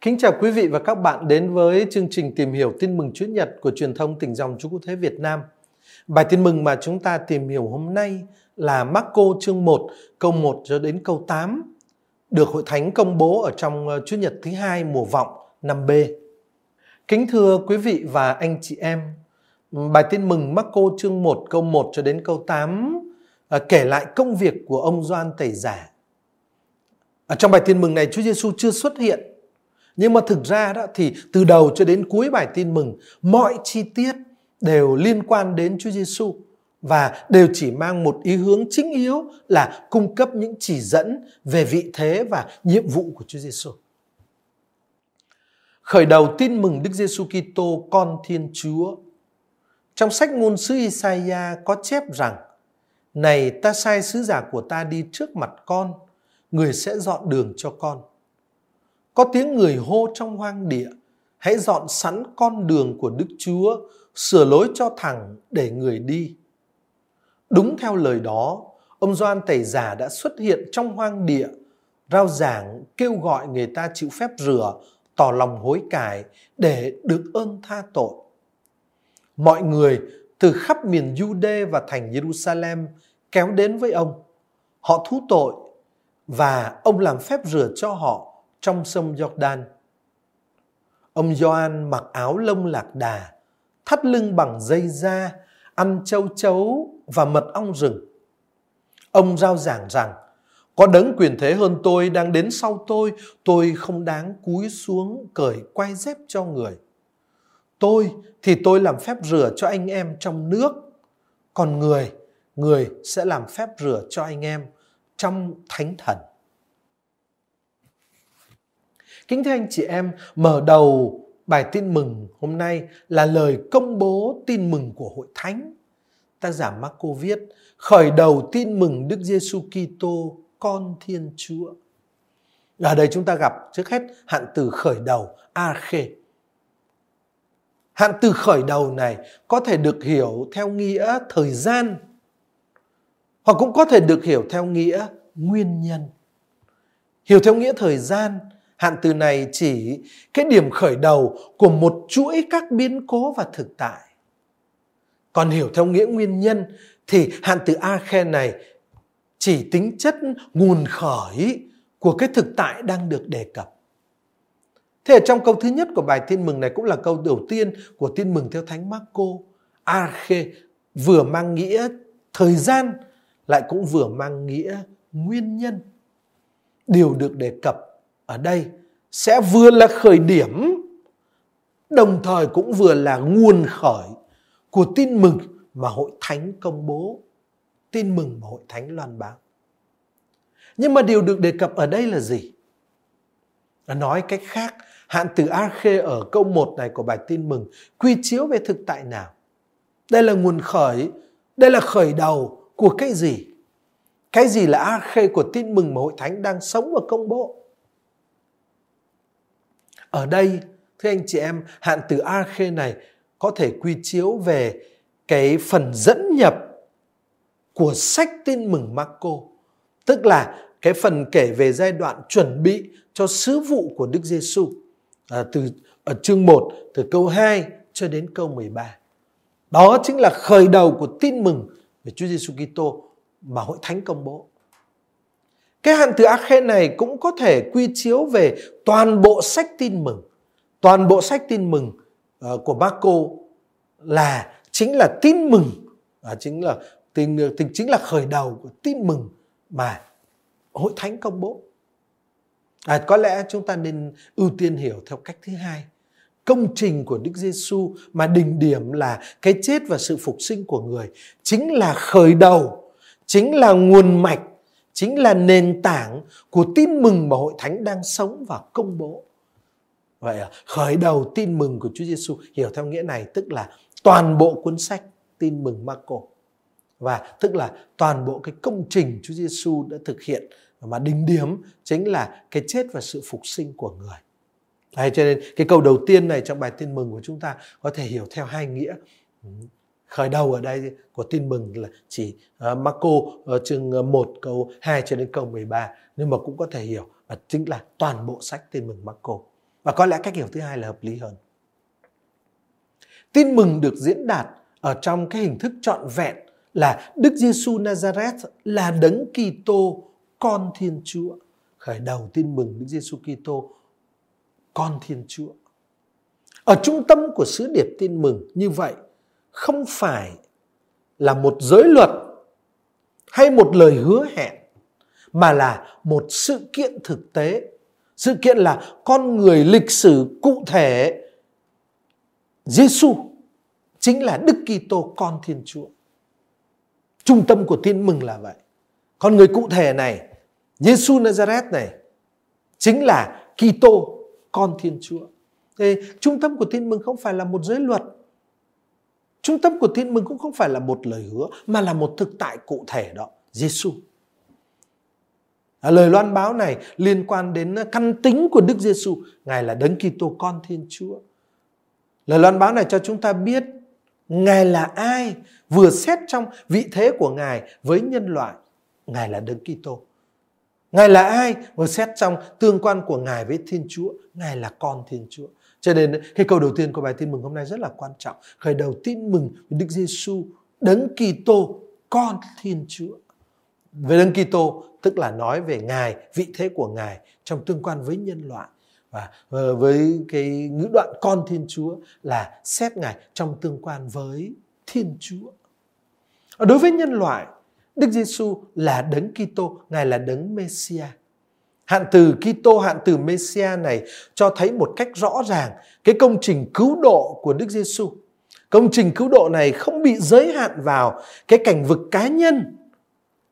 Kính chào quý vị và các bạn đến với chương trình tìm hiểu tin mừng Chúa Nhật của truyền thông tỉnh dòng Chúa Quốc Thế Việt Nam. Bài tin mừng mà chúng ta tìm hiểu hôm nay là Marco chương 1 câu 1 cho đến câu 8 được Hội Thánh công bố ở trong ờ, Chúa Nhật thứ hai mùa vọng năm B. Kính thưa quý vị và anh chị em, bài tin mừng Marco chương 1 câu 1 cho đến câu 8 ờ, kể lại công việc của ông Doan Tẩy Giả. Ở trong bài tin mừng này Chúa Giêsu chưa xuất hiện nhưng mà thực ra đó thì từ đầu cho đến cuối bài tin mừng, mọi chi tiết đều liên quan đến Chúa Giêsu và đều chỉ mang một ý hướng chính yếu là cung cấp những chỉ dẫn về vị thế và nhiệm vụ của Chúa Giêsu. Khởi đầu tin mừng Đức Giêsu Kitô con Thiên Chúa. Trong sách ngôn sứ Isaiah có chép rằng: "Này ta sai sứ giả của ta đi trước mặt con, người sẽ dọn đường cho con." Có tiếng người hô trong hoang địa, hãy dọn sẵn con đường của Đức Chúa, sửa lối cho thẳng để người đi. Đúng theo lời đó, ông Doan Tẩy Giả đã xuất hiện trong hoang địa, rao giảng kêu gọi người ta chịu phép rửa, tỏ lòng hối cải để được ơn tha tội. Mọi người từ khắp miền Jude và thành Jerusalem kéo đến với ông. Họ thú tội và ông làm phép rửa cho họ trong sông Jordan. Ông Gioan mặc áo lông lạc đà, thắt lưng bằng dây da, ăn châu chấu và mật ong rừng. Ông giao giảng rằng, có đấng quyền thế hơn tôi đang đến sau tôi, tôi không đáng cúi xuống cởi quay dép cho người. Tôi thì tôi làm phép rửa cho anh em trong nước, còn người, người sẽ làm phép rửa cho anh em trong thánh thần. Kính thưa anh chị em, mở đầu bài tin mừng hôm nay là lời công bố tin mừng của hội thánh. Tác giả Marco viết, khởi đầu tin mừng Đức Giêsu Kitô, con Thiên Chúa. Ở đây chúng ta gặp trước hết hạn từ khởi đầu, arche. Hạn từ khởi đầu này có thể được hiểu theo nghĩa thời gian hoặc cũng có thể được hiểu theo nghĩa nguyên nhân. Hiểu theo nghĩa thời gian Hạn từ này chỉ cái điểm khởi đầu của một chuỗi các biến cố và thực tại. Còn hiểu theo nghĩa nguyên nhân thì hạn từ arche này chỉ tính chất nguồn khởi của cái thực tại đang được đề cập. Thế ở trong câu thứ nhất của bài tin mừng này cũng là câu đầu tiên của tin mừng theo Thánh Marco. Arche vừa mang nghĩa thời gian, lại cũng vừa mang nghĩa nguyên nhân. Điều được đề cập ở đây sẽ vừa là khởi điểm, đồng thời cũng vừa là nguồn khởi của tin mừng mà hội thánh công bố. Tin mừng mà hội thánh loan báo. Nhưng mà điều được đề cập ở đây là gì? Nói cách khác, hạn từ arche ở câu 1 này của bài tin mừng quy chiếu về thực tại nào? Đây là nguồn khởi, đây là khởi đầu của cái gì? Cái gì là arche của tin mừng mà hội thánh đang sống và công bố? Ở đây, thưa anh chị em, hạn từ arche này có thể quy chiếu về cái phần dẫn nhập của sách tin mừng Marco, tức là cái phần kể về giai đoạn chuẩn bị cho sứ vụ của Đức Giêsu à, từ ở chương 1 từ câu 2 cho đến câu 13. Đó chính là khởi đầu của tin mừng về Chúa Giêsu Kitô mà hội thánh công bố. Cái hạn từ Akhen này cũng có thể quy chiếu về toàn bộ sách tin mừng. Toàn bộ sách tin mừng uh, của Marco là chính là tin mừng, à, chính là tin, tin chính là khởi đầu của tin mừng mà hội thánh công bố. À, có lẽ chúng ta nên ưu tiên hiểu theo cách thứ hai. Công trình của Đức Giêsu mà đỉnh điểm là cái chết và sự phục sinh của người chính là khởi đầu, chính là nguồn mạch chính là nền tảng của tin mừng mà hội thánh đang sống và công bố. Vậy à, khởi đầu tin mừng của Chúa Giêsu hiểu theo nghĩa này tức là toàn bộ cuốn sách tin mừng Marco và tức là toàn bộ cái công trình Chúa Giêsu đã thực hiện mà đỉnh điểm chính là cái chết và sự phục sinh của người. Đấy, cho nên cái câu đầu tiên này trong bài tin mừng của chúng ta có thể hiểu theo hai nghĩa khởi đầu ở đây của tin mừng là chỉ ờ, Marco ờ, chương ờ, 1 câu 2 cho đến câu 13 nhưng mà cũng có thể hiểu là chính là toàn bộ sách tin mừng Marco. Và có lẽ cách hiểu thứ hai là hợp lý hơn. Tin mừng được diễn đạt ở trong cái hình thức trọn vẹn là Đức Giêsu Nazareth là đấng Kitô, con Thiên Chúa. Khởi đầu tin mừng Đức Giêsu Kitô, con Thiên Chúa. Ở trung tâm của sứ điệp tin mừng như vậy không phải là một giới luật hay một lời hứa hẹn mà là một sự kiện thực tế. Sự kiện là con người lịch sử cụ thể Giêsu chính là Đức Kitô con Thiên Chúa. Trung tâm của tin mừng là vậy. Con người cụ thể này, Giêsu Nazareth này chính là Kitô con Thiên Chúa. Thế trung tâm của tin mừng không phải là một giới luật. Trung tâm của tin mừng cũng không phải là một lời hứa mà là một thực tại cụ thể đó, Giêsu. À, lời loan báo này liên quan đến à, căn tính của Đức Giêsu, Ngài là Đấng Kitô con Thiên Chúa. Lời loan báo này cho chúng ta biết Ngài là ai? Vừa xét trong vị thế của Ngài với nhân loại, Ngài là Đấng Kitô. Ngài là ai? Vừa xét trong tương quan của Ngài với Thiên Chúa, Ngài là con Thiên Chúa. Cho nên cái câu đầu tiên của bài tin mừng hôm nay rất là quan trọng. Khởi đầu tin mừng Đức Giêsu, Đấng Kitô, con Thiên Chúa. Về Đấng Kitô tức là nói về Ngài, vị thế của Ngài trong tương quan với nhân loại và ờ, với cái ngữ đoạn con Thiên Chúa là xét Ngài trong tương quan với Thiên Chúa. Đối với nhân loại, Đức Giêsu là đấng Kitô, Ngài là đấng Messia. Hạn từ Kitô, hạn từ Messia này cho thấy một cách rõ ràng cái công trình cứu độ của Đức Giêsu. Công trình cứu độ này không bị giới hạn vào cái cảnh vực cá nhân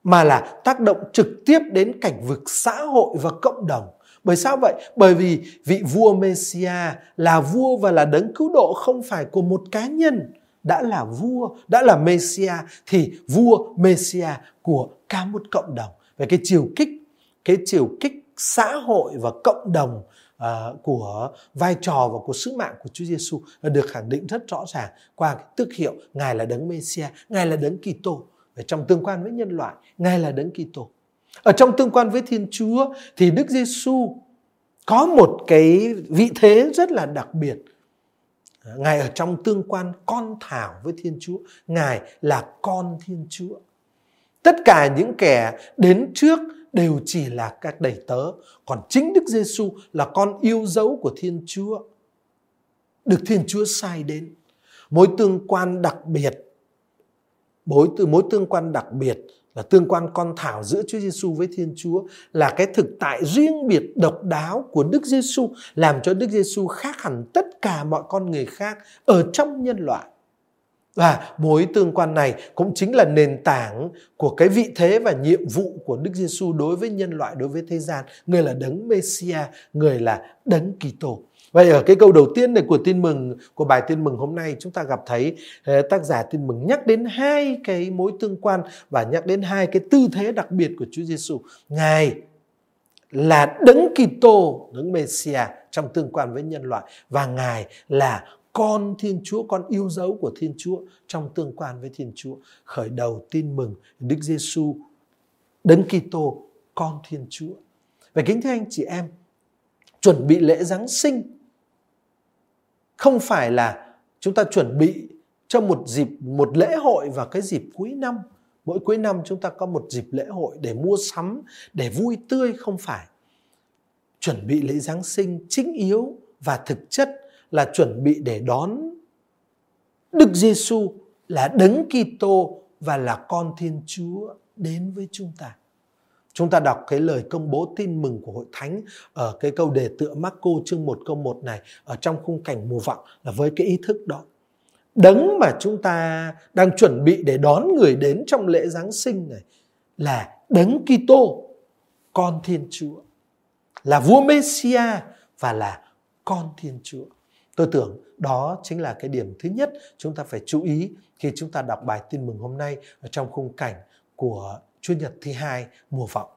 mà là tác động trực tiếp đến cảnh vực xã hội và cộng đồng. Bởi sao vậy? Bởi vì vị vua Messia là vua và là đấng cứu độ không phải của một cá nhân. Đã là vua, đã là Messia thì vua Messia của cả một cộng đồng. Về cái chiều kích, cái chiều kích xã hội và cộng đồng uh, của vai trò và của sứ mạng của Chúa Giêsu được khẳng định rất rõ ràng qua cái tước hiệu Ngài là đấng Mêsia, Ngài là đấng Kitô. Trong tương quan với nhân loại, Ngài là đấng Kitô. Ở trong tương quan với Thiên Chúa thì Đức Giêsu có một cái vị thế rất là đặc biệt. Ngài ở trong tương quan con thảo với Thiên Chúa, Ngài là con Thiên Chúa. Tất cả những kẻ đến trước đều chỉ là các đầy tớ, còn chính Đức Giêsu là con yêu dấu của Thiên Chúa. Được Thiên Chúa sai đến. Mối tương quan đặc biệt mối từ mối tương quan đặc biệt là tương quan con thảo giữa Chúa Giêsu với Thiên Chúa là cái thực tại riêng biệt độc đáo của Đức Giêsu làm cho Đức Giêsu khác hẳn tất cả mọi con người khác ở trong nhân loại. Và mối tương quan này cũng chính là nền tảng của cái vị thế và nhiệm vụ của Đức Giêsu đối với nhân loại, đối với thế gian. Người là đấng Messia, người là đấng Kitô. Vậy ở cái câu đầu tiên này của tin mừng của bài tin mừng hôm nay chúng ta gặp thấy ờ, tác giả tin mừng nhắc đến hai cái mối tương quan và nhắc đến hai cái tư thế đặc biệt của Chúa Giêsu. Ngài là đấng Kitô, đấng Messia trong tương quan với nhân loại và ngài là con Thiên Chúa, con yêu dấu của Thiên Chúa trong tương quan với Thiên Chúa. Khởi đầu tin mừng Đức Giêsu đấng Kitô, con Thiên Chúa. Và kính thưa anh chị em, chuẩn bị lễ Giáng sinh không phải là chúng ta chuẩn bị cho một dịp một lễ hội vào cái dịp cuối năm mỗi cuối năm chúng ta có một dịp lễ hội để mua sắm để vui tươi không phải chuẩn bị lễ giáng sinh chính yếu và thực chất là chuẩn bị để đón Đức Giêsu là đấng Kitô và là con Thiên Chúa đến với chúng ta. Chúng ta đọc cái lời công bố tin mừng của hội thánh ở cái câu đề tựa Marco chương 1 câu 1 này ở trong khung cảnh mùa vọng là với cái ý thức đó. Đấng mà chúng ta đang chuẩn bị để đón người đến trong lễ Giáng sinh này là đấng Kitô, con Thiên Chúa, là vua Messia và là con Thiên Chúa. Tôi tưởng đó chính là cái điểm thứ nhất chúng ta phải chú ý khi chúng ta đọc bài tin mừng hôm nay ở trong khung cảnh của Chúa nhật thứ hai mùa vọng.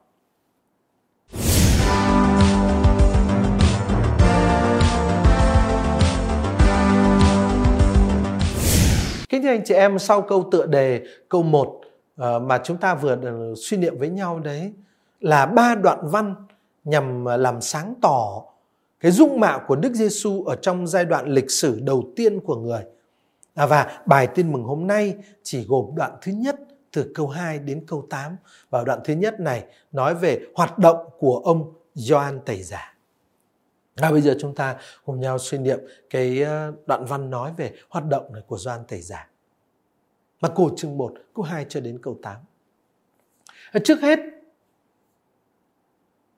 Kính thưa anh chị em, sau câu tựa đề câu 1 ờ, mà chúng ta vừa ờ, suy niệm với nhau đấy là ba đoạn văn nhằm ờ, làm sáng tỏ cái dung mạo của Đức Giêsu ở trong giai đoạn lịch sử đầu tiên của người. À, và bài tin mừng hôm nay chỉ gồm đoạn thứ nhất từ câu 2 đến câu 8. Và đoạn thứ nhất này nói về hoạt động của ông Gioan Tẩy Giả. À, bây giờ chúng ta cùng nhau suy niệm cái ờ, đoạn văn nói về hoạt động này của Gioan Tẩy Giả. Mà cổ chương 1, câu 2 cho đến câu 8. À, trước hết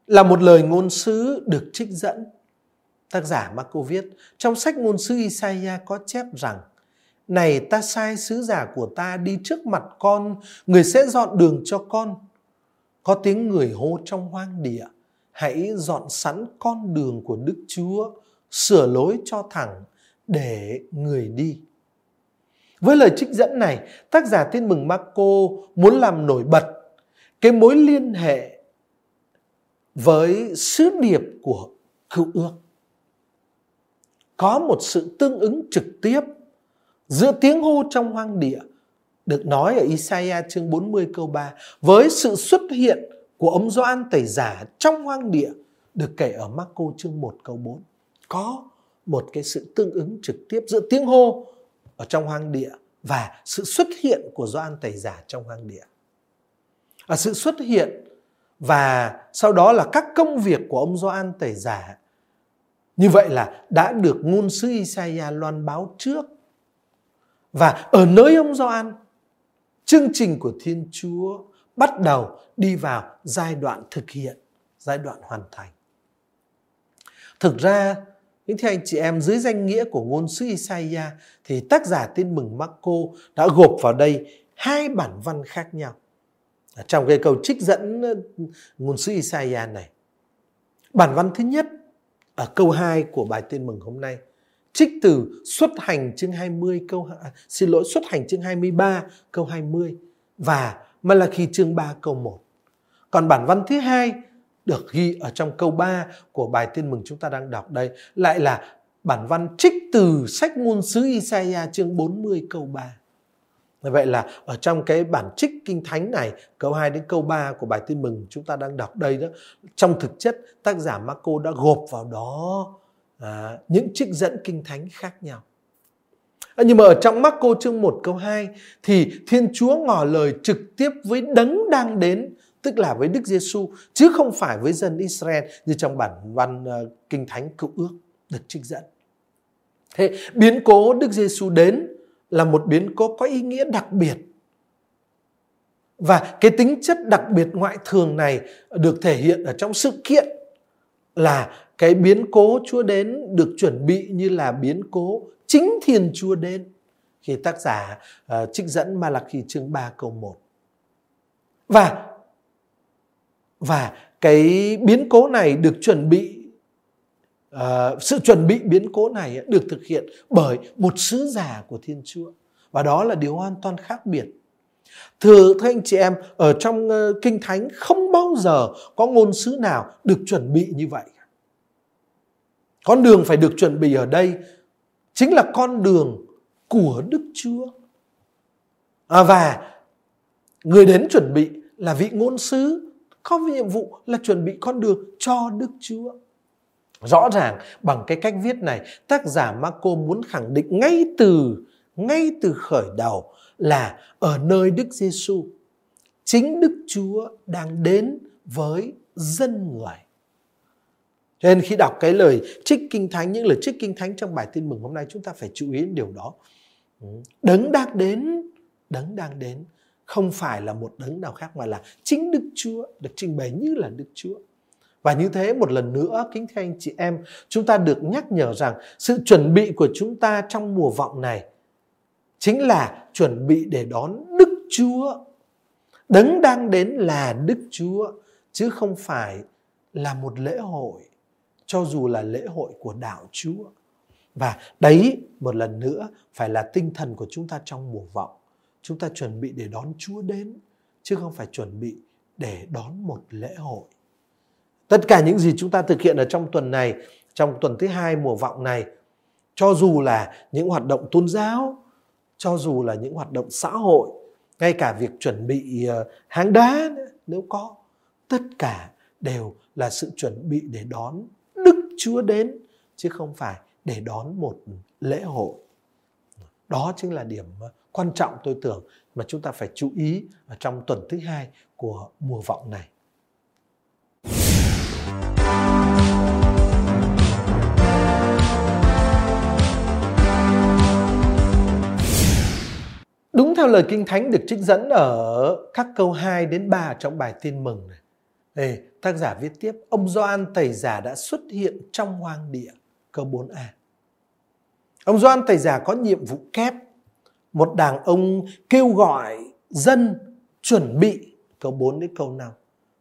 là một lời ngôn sứ được trích dẫn. Tác giả Marco viết, trong sách ngôn sứ Isaiah có chép rằng này ta sai sứ giả của ta đi trước mặt con, người sẽ dọn đường cho con. Có tiếng người hô trong hoang địa, hãy dọn sẵn con đường của Đức Chúa, sửa lối cho thẳng để người đi. Với lời trích dẫn này, tác giả Tin mừng Marco muốn làm nổi bật cái mối liên hệ với sứ điệp của cựu ước. Có một sự tương ứng trực tiếp giữa tiếng hô trong hoang địa, được nói ở Isaiah chương 40 câu 3 với sự xuất hiện của ông Gioan tẩy giả trong hoang địa, được kể ở Marco chương 1 câu 4. Có một cái sự tương ứng trực tiếp giữa tiếng hô ở trong hoang địa và sự xuất hiện của Gioan tẩy giả trong hoang địa. Ở sự xuất hiện và sau đó là các công việc của ông Gioan tẩy giả như vậy là đã được ngôn sứ Isaiah loan báo trước và ở nơi ông Gioan, chương trình của Thiên Chúa bắt đầu đi vào giai đoạn thực hiện, giai đoạn hoàn thành. Thực ra, những thưa anh chị em, dưới danh nghĩa của ngôn sứ Isaiah thì tác giả tin mừng Marco đã gộp vào đây hai bản văn khác nhau. Trong cái câu trích dẫn ngôn sứ Isaiah này. Bản văn thứ nhất ở câu 2 của bài tin mừng hôm nay trích từ xuất hành chương 20 câu à, xin lỗi xuất hành chương 23 câu 20 và Malachi chương 3 câu 1. Còn bản văn thứ hai được ghi ở trong câu 3 của bài tin mừng chúng ta đang đọc đây lại là bản văn trích từ sách ngôn sứ Isaiah chương 40 câu 3. Vậy là ở trong cái bản trích kinh thánh này, câu 2 đến câu 3 của bài tin mừng chúng ta đang đọc đây đó, trong thực chất tác giả Marco đã gộp vào đó à, những trích dẫn kinh thánh khác nhau. À, nhưng mà ở trong Marco chương 1 câu 2 thì Thiên Chúa ngỏ lời trực tiếp với đấng đang đến, tức là với Đức Giêsu chứ không phải với dân Israel như trong bản văn uh, kinh thánh cựu ước được trích dẫn. Thế biến cố Đức Giêsu đến là một biến cố có ý nghĩa đặc biệt. Và cái tính chất đặc biệt ngoại thường này được thể hiện ở trong sự kiện là cái biến cố Chúa đến được chuẩn bị như là biến cố chính Thiên Chúa đến khi tác giả uh, trích dẫn Malachi chương 3 câu 1. Và và cái biến cố này được chuẩn bị uh, sự chuẩn bị biến cố này được thực hiện bởi một sứ giả của Thiên Chúa và đó là điều hoàn toàn khác biệt. Thưa các anh chị em, ở trong uh, Kinh Thánh không bao giờ có ngôn sứ nào được chuẩn bị như vậy. Con đường phải được chuẩn bị ở đây chính là con đường của Đức Chúa. À, và người đến chuẩn bị là vị ngôn sứ có nhiệm vụ là chuẩn bị con đường cho Đức Chúa. Rõ ràng bằng cái cách viết này, tác giả Marco muốn khẳng định ngay từ ngay từ khởi đầu là ở nơi Đức Giêsu chính Đức Chúa đang đến với dân người. Cho nên khi đọc cái lời trích kinh thánh, những lời trích kinh thánh trong bài tin mừng hôm nay chúng ta phải chú ý đến điều đó. Ừ, đấng đang đến, đấng đang đến không phải là một đấng nào khác mà là chính Đức Chúa được trình bày như là Đức Chúa. Và như thế một lần nữa kính thưa anh chị em, chúng ta được nhắc nhở rằng sự chuẩn bị của chúng ta trong mùa vọng này chính là chuẩn bị để đón Đức Chúa. Đấng đang đến là Đức Chúa chứ không phải là một lễ hội cho dù là lễ hội của đạo Chúa. Và đấy một lần nữa phải là tinh thần của chúng ta trong mùa vọng. Chúng ta chuẩn bị để đón Chúa đến chứ không phải chuẩn bị để đón một lễ hội. Tất cả những gì chúng ta thực hiện ở trong tuần này, trong tuần thứ hai mùa vọng này, cho dù là những hoạt động tôn giáo, cho dù là những hoạt động xã hội, ngay cả việc chuẩn bị ờ, hang đá nếu có, tất cả đều là sự chuẩn bị để đón Đức Chúa đến chứ không phải để đón một lễ hội. Đó chính là điểm ờ, quan trọng tôi tưởng mà chúng ta phải chú ý ở trong tuần thứ hai của mùa vọng này. Đúng theo lời Kinh Thánh được trích dẫn ở các câu 2 đến 3 trong bài tin mừng này. Ê, tác giả viết tiếp, ông Doan Tẩy Giả đã xuất hiện trong hoang địa, câu 4a. Ông Doan Tẩy Giả có nhiệm vụ kép, một đảng ông kêu gọi dân chuẩn bị, câu 4 đến câu 5.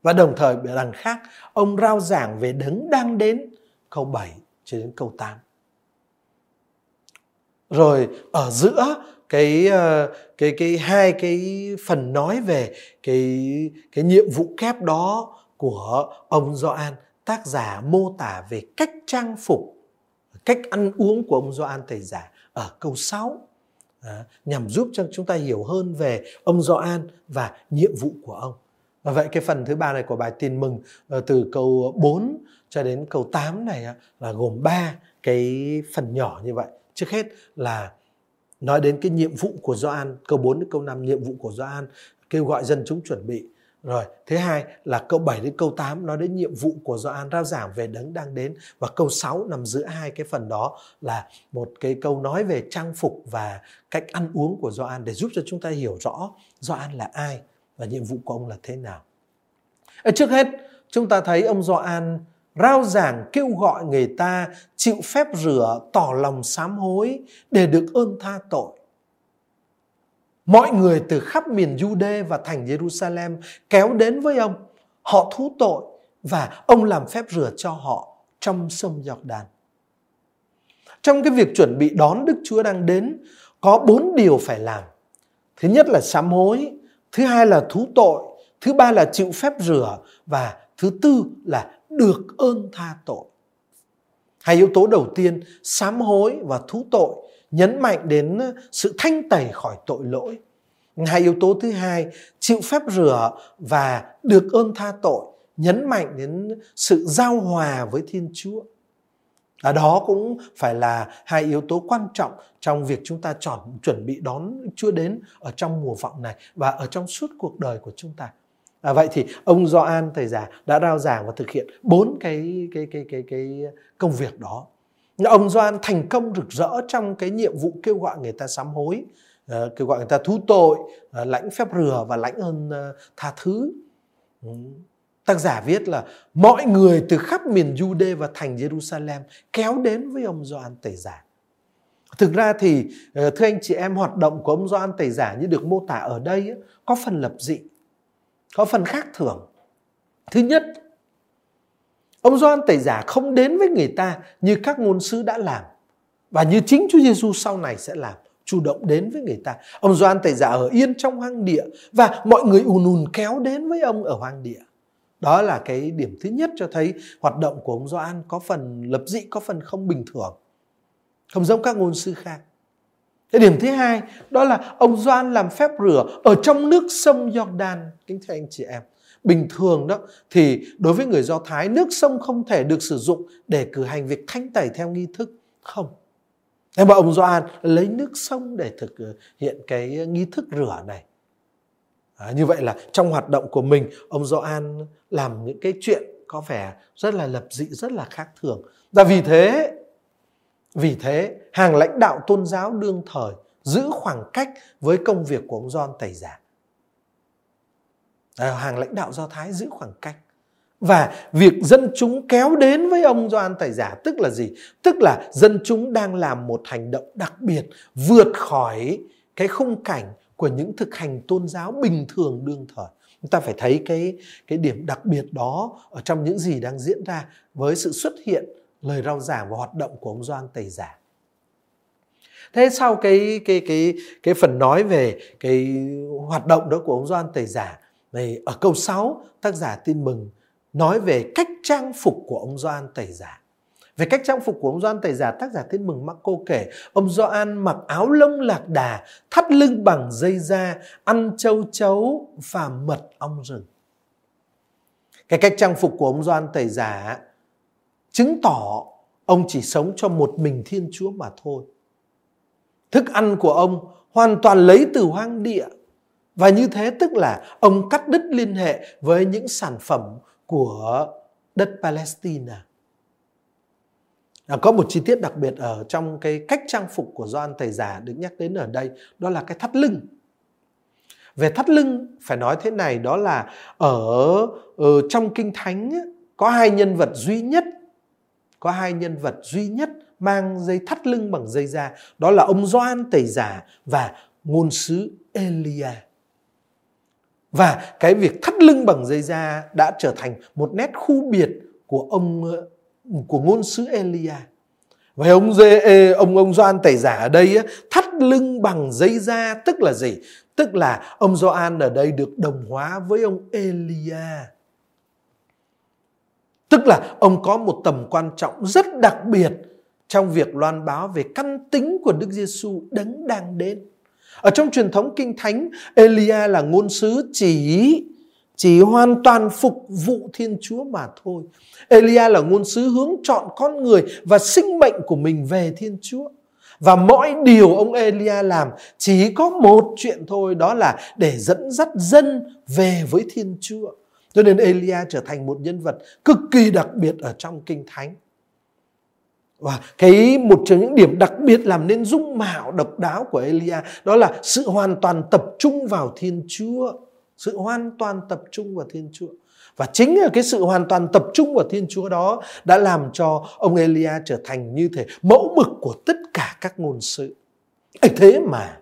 Và đồng thời đằng khác, ông rao giảng về đấng đang đến, câu 7 cho đến câu 8. Rồi ở giữa cái ờ, cái cái hai cái phần nói về cái cái nhiệm vụ kép đó của ông Gioan tác giả mô tả về cách trang phục cách ăn uống của ông Gioan thầy giả ở câu 6 à, nhằm giúp cho chúng ta hiểu hơn về ông Gioan và nhiệm vụ của ông. Và vậy cái phần thứ ba này của bài tin mừng ờ, từ câu 4 cho đến câu 8 này là gồm ba cái phần nhỏ như vậy. Trước hết là nói đến cái nhiệm vụ của Gioan câu 4 đến câu 5 nhiệm vụ của Gioan kêu gọi dân chúng chuẩn bị rồi, thứ hai là câu 7 đến câu 8 nói đến nhiệm vụ của Gioan rao giảng về đấng đang đến và câu 6 nằm giữa hai cái phần đó là một cái câu nói về trang phục và cách ăn uống của Gioan để giúp cho chúng ta hiểu rõ Gioan là ai và nhiệm vụ của ông là thế nào. Ở trước hết, chúng ta thấy ông Gioan rao giảng kêu gọi người ta chịu phép rửa tỏ lòng sám hối để được ơn tha tội mọi người từ khắp miền Jude và thành Jerusalem kéo đến với ông họ thú tội và ông làm phép rửa cho họ trong sông Giọc-đàn. Trong cái việc chuẩn bị đón Đức Chúa đang đến có bốn điều phải làm. Thứ nhất là sám hối, thứ hai là thú tội, thứ ba là chịu phép rửa và thứ tư là được ơn tha tội. Hai yếu tố đầu tiên, sám hối và thú tội, nhấn mạnh đến sự thanh tẩy khỏi tội lỗi. Hai yếu tố thứ hai, chịu phép rửa và được ơn tha tội, nhấn mạnh đến sự giao hòa với Thiên Chúa. À, đó cũng phải là hai yếu tố quan trọng trong việc chúng ta chọn chuẩn bị đón Chúa đến ở trong mùa vọng này và ở trong suốt cuộc đời của chúng ta. À, vậy thì ông Gioan thầy già đã rao giảng và thực hiện bốn cái cái cái cái cái công việc đó. Ông Gioan thành công rực rỡ trong cái nhiệm vụ kêu gọi người ta sám hối, uh, kêu gọi người ta thú tội, uh, lãnh phép rửa và lãnh ơn uh, tha thứ. Ừ. Tác giả viết là mọi người từ khắp miền Jude và thành Jerusalem kéo đến với ông Gioan tẩy giả. Thực ra thì thưa anh chị em hoạt động của ông Gioan tẩy giả như được mô tả ở đây có phần lập dị có phần khác thường. Thứ nhất, ông Gioan Tẩy Giả không đến với người ta như các ngôn sứ đã làm và như chính Chúa Giêsu sau này sẽ làm chủ động đến với người ta. Ông Gioan Tẩy Giả ở yên trong hoang địa và mọi người ùn ùn kéo đến với ông ở hoang địa. Đó là cái điểm thứ nhất cho thấy hoạt động của ông Gioan có phần lập dị, có phần không bình thường. Không giống các ngôn sư khác. Cái điểm thứ hai đó là ông Doan làm phép rửa ở trong nước sông Jordan. Kính thưa anh chị em. Bình thường đó thì đối với người Do Thái nước sông không thể được sử dụng để cử hành việc thanh tẩy theo nghi thức. Không. Thế mà ông Doan lấy nước sông để thực ờ, hiện cái nghi thức rửa này. À, như vậy là trong hoạt động của mình ông Doan làm những cái chuyện có vẻ rất là lập dị rất là khác thường và vì thế vì thế, hàng lãnh đạo tôn giáo đương thời giữ khoảng cách với công việc của ông John Tẩy Giả. À, hàng lãnh đạo Do Thái giữ khoảng cách. Và việc dân chúng kéo đến với ông doan Tẩy Giả tức là gì? Tức là dân chúng đang làm một hành động đặc biệt vượt khỏi cái khung cảnh của những thực hành tôn giáo bình thường đương thời. Chúng ta phải thấy cái cái điểm đặc biệt đó ở trong những gì đang diễn ra với sự xuất hiện lời rao giảng và hoạt động của ông Doan Tẩy Giả. Thế sau cái cái cái cái phần nói về cái hoạt động đó của ông Doan Tẩy Giả này ở câu 6 tác giả tin mừng nói về cách trang phục của ông Doan Tẩy Giả. Về cách trang phục của ông Doan Tẩy Giả, tác giả tin mừng mắc cô kể, ông Doan mặc áo lông lạc đà, thắt lưng bằng dây da, ăn châu chấu và mật ong rừng. Cái cách trang phục của ông Doan Tẩy Giả chứng tỏ ông chỉ sống cho một mình Thiên Chúa mà thôi. Thức ăn của ông hoàn toàn lấy từ hoang địa và như thế tức là ông cắt đứt liên hệ với những sản phẩm của đất Palestine. À, có một chi tiết đặc biệt ở trong cái cách trang phục của Gioan Thầy Giả được nhắc đến ở đây, đó là cái thắt lưng. Về thắt lưng phải nói thế này đó là ở, ở trong kinh thánh có hai nhân vật duy nhất có hai nhân vật duy nhất mang dây thắt lưng bằng dây da đó là ông Doan Tẩy Giả và ngôn sứ Elia. Và cái việc thắt lưng bằng dây da đã trở thành một nét khu biệt của ông của ngôn sứ Elia. Và ông dê, ông ông Doan tẩy giả ở đây thắt lưng bằng dây da tức là gì? Tức là ông Doan ở đây được đồng hóa với ông Elia. Tức là ông có một tầm quan trọng rất đặc biệt trong việc loan báo về căn tính của Đức Giêsu đấng đang đến. Ở trong truyền thống kinh thánh, Elia là ngôn sứ chỉ chỉ hoàn toàn phục vụ Thiên Chúa mà thôi. Elia là ngôn sứ hướng chọn con người và sinh mệnh của mình về Thiên Chúa. Và mọi điều ông Elia làm chỉ có một chuyện thôi đó là để dẫn dắt dân về với Thiên Chúa. Cho nên Elia trở thành một nhân vật cực kỳ đặc biệt ở trong Kinh Thánh. Và cái, một trong những điểm đặc biệt làm nên dung mạo độc đáo của Elia đó là sự hoàn toàn tập trung vào Thiên Chúa. Sự hoàn toàn tập trung vào Thiên Chúa. Và chính là cái sự hoàn toàn tập trung vào Thiên Chúa đó đã làm cho ông Elia trở thành như thế mẫu mực của tất cả các ngôn sự. ấy thế mà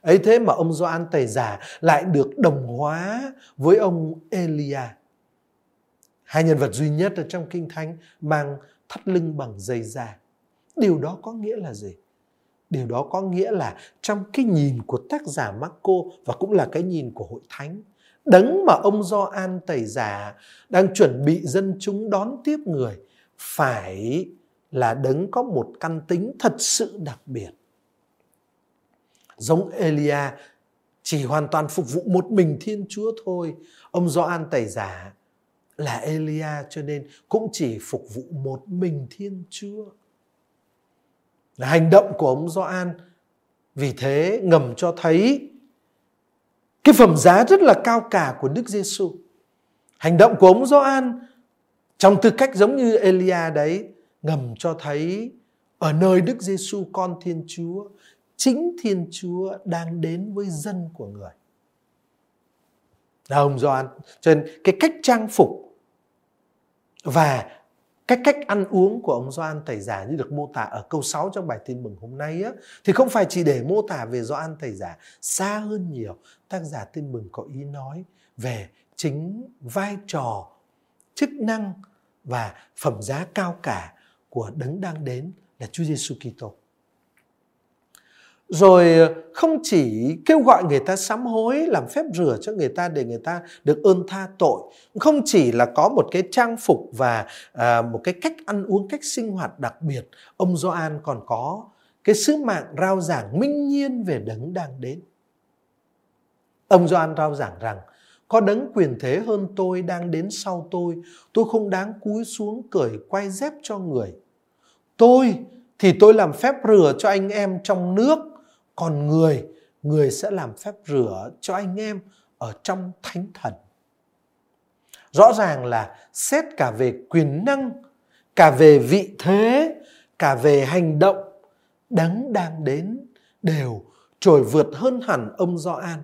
ấy thế mà ông Gioan Tẩy Giả lại được đồng hóa với ông Elia. Hai nhân vật duy nhất ở trong Kinh Thánh mang thắt lưng bằng dây da. Điều đó có nghĩa là gì? Điều đó có nghĩa là trong cái nhìn của tác giả Marco và cũng là cái nhìn của hội thánh, đấng mà ông Gioan tẩy giả đang chuẩn bị dân chúng đón tiếp người phải là đấng có một căn tính thật sự đặc biệt. Giống Elia chỉ hoàn toàn phục vụ một mình Thiên Chúa thôi. Ông Gioan tẩy giả là Elia cho nên cũng chỉ phục vụ một mình Thiên Chúa. Hành động của ông Gioan vì thế ngầm cho thấy cái phẩm giá rất là cao cả của Đức Giêsu. Hành động của ông Gioan trong tư cách giống như Elia đấy ngầm cho thấy ở nơi Đức Giêsu con Thiên Chúa, chính Thiên Chúa đang đến với dân của người. Là ông Gioan, cho nên cái cách trang phục và cách cách ăn uống của ông Gioan thầy Giả như được mô tả ở câu 6 trong bài tin mừng hôm nay á, thì không phải chỉ để mô tả về Gioan thầy Giả, xa hơn nhiều, tác giả tin mừng có ý nói về chính vai trò, chức năng và phẩm giá cao cả của đấng đang đến là Chúa Giêsu Kitô rồi ờ, không chỉ kêu gọi người ta sám hối làm phép rửa cho người ta để người ta được ơn tha tội không chỉ là có một cái trang phục và à, một cái cách ăn uống cách sinh hoạt đặc biệt ông Gioan còn có cái sứ mạng rao giảng minh nhiên về đấng đang đến. Ông Gioan rao giảng rằng có đấng quyền thế hơn tôi đang đến sau tôi tôi không đáng cúi xuống cởi quay dép cho người. Tôi thì tôi làm phép rửa cho anh em trong nước còn người người sẽ làm phép rửa cho anh em ở trong thánh thần rõ ràng là xét cả về quyền năng, cả về vị thế, cả về hành động, đấng đang đến đều trồi vượt hơn hẳn ông Gioan.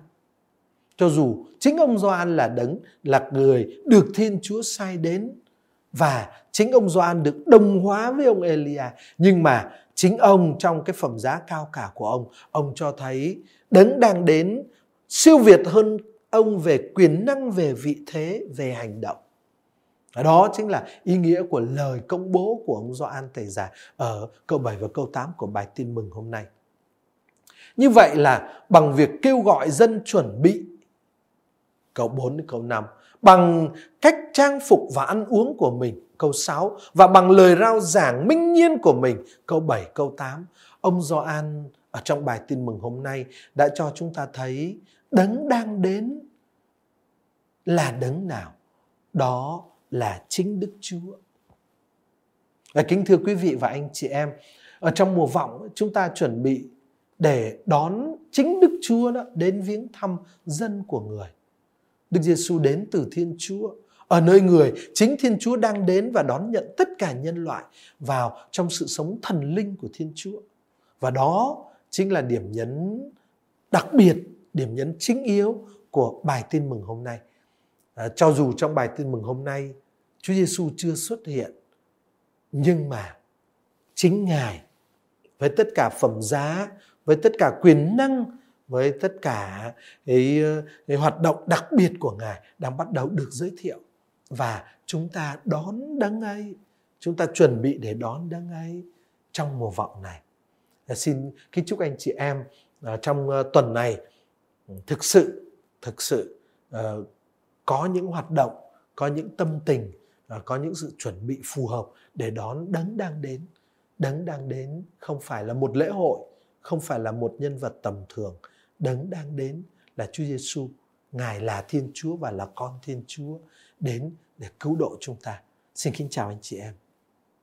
Cho dù chính ông Gioan là đấng, là người được Thiên Chúa sai đến và chính ông Gioan được đồng hóa với ông Elia, nhưng mà chính ông trong cái phẩm giá cao cả của ông ông cho thấy đấng đang đến siêu việt hơn ông về quyền năng, về vị thế, về hành động đó chính là ý nghĩa của lời công bố của ông Gioan Tẩy Giả ở câu 7 và câu 8 của bài tin mừng hôm nay. Như vậy là bằng việc kêu gọi dân chuẩn bị, câu 4 đến câu 5 bằng cách trang phục và ăn uống của mình câu 6 và bằng lời rao giảng minh nhiên của mình, câu 7 câu 8 ông Gioan ở trong bài tin mừng hôm nay đã cho chúng ta thấy đấng đang đến là đấng nào? Đó là chính Đức Chúa. Và kính thưa quý vị và anh chị em, ở trong mùa vọng, chúng ta chuẩn bị để đón chính Đức Chúa đó đến viếng thăm dân của người. Đức Giêsu đến từ Thiên Chúa ở nơi người chính Thiên Chúa đang đến và đón nhận tất cả nhân loại vào trong sự sống thần linh của Thiên Chúa. Và đó chính là điểm nhấn đặc biệt, điểm nhấn chính yếu của bài tin mừng hôm nay. À, cho dù trong bài tin mừng hôm nay Chúa Giêsu chưa xuất hiện, nhưng mà chính Ngài với tất cả phẩm giá, với tất cả quyền năng, với tất cả cái, ờ, cái hoạt động đặc biệt của Ngài đang bắt đầu được giới thiệu và chúng ta đón đấng ấy, chúng ta chuẩn bị để đón đấng ấy trong mùa vọng này. Dạ, xin kính chúc anh chị em à, trong à, tuần này ừ, thực sự thực sự ờ, có những hoạt động, có những tâm tình, à, có những sự chuẩn bị phù hợp để đón đấng đang đến. Đấng đang đến không phải là một lễ hội, không phải là một nhân vật tầm thường. Đấng đang đến là Chúa Giêsu. Ngài là Thiên Chúa và là con Thiên Chúa đến để cứu độ chúng ta. Xin kính chào anh chị em.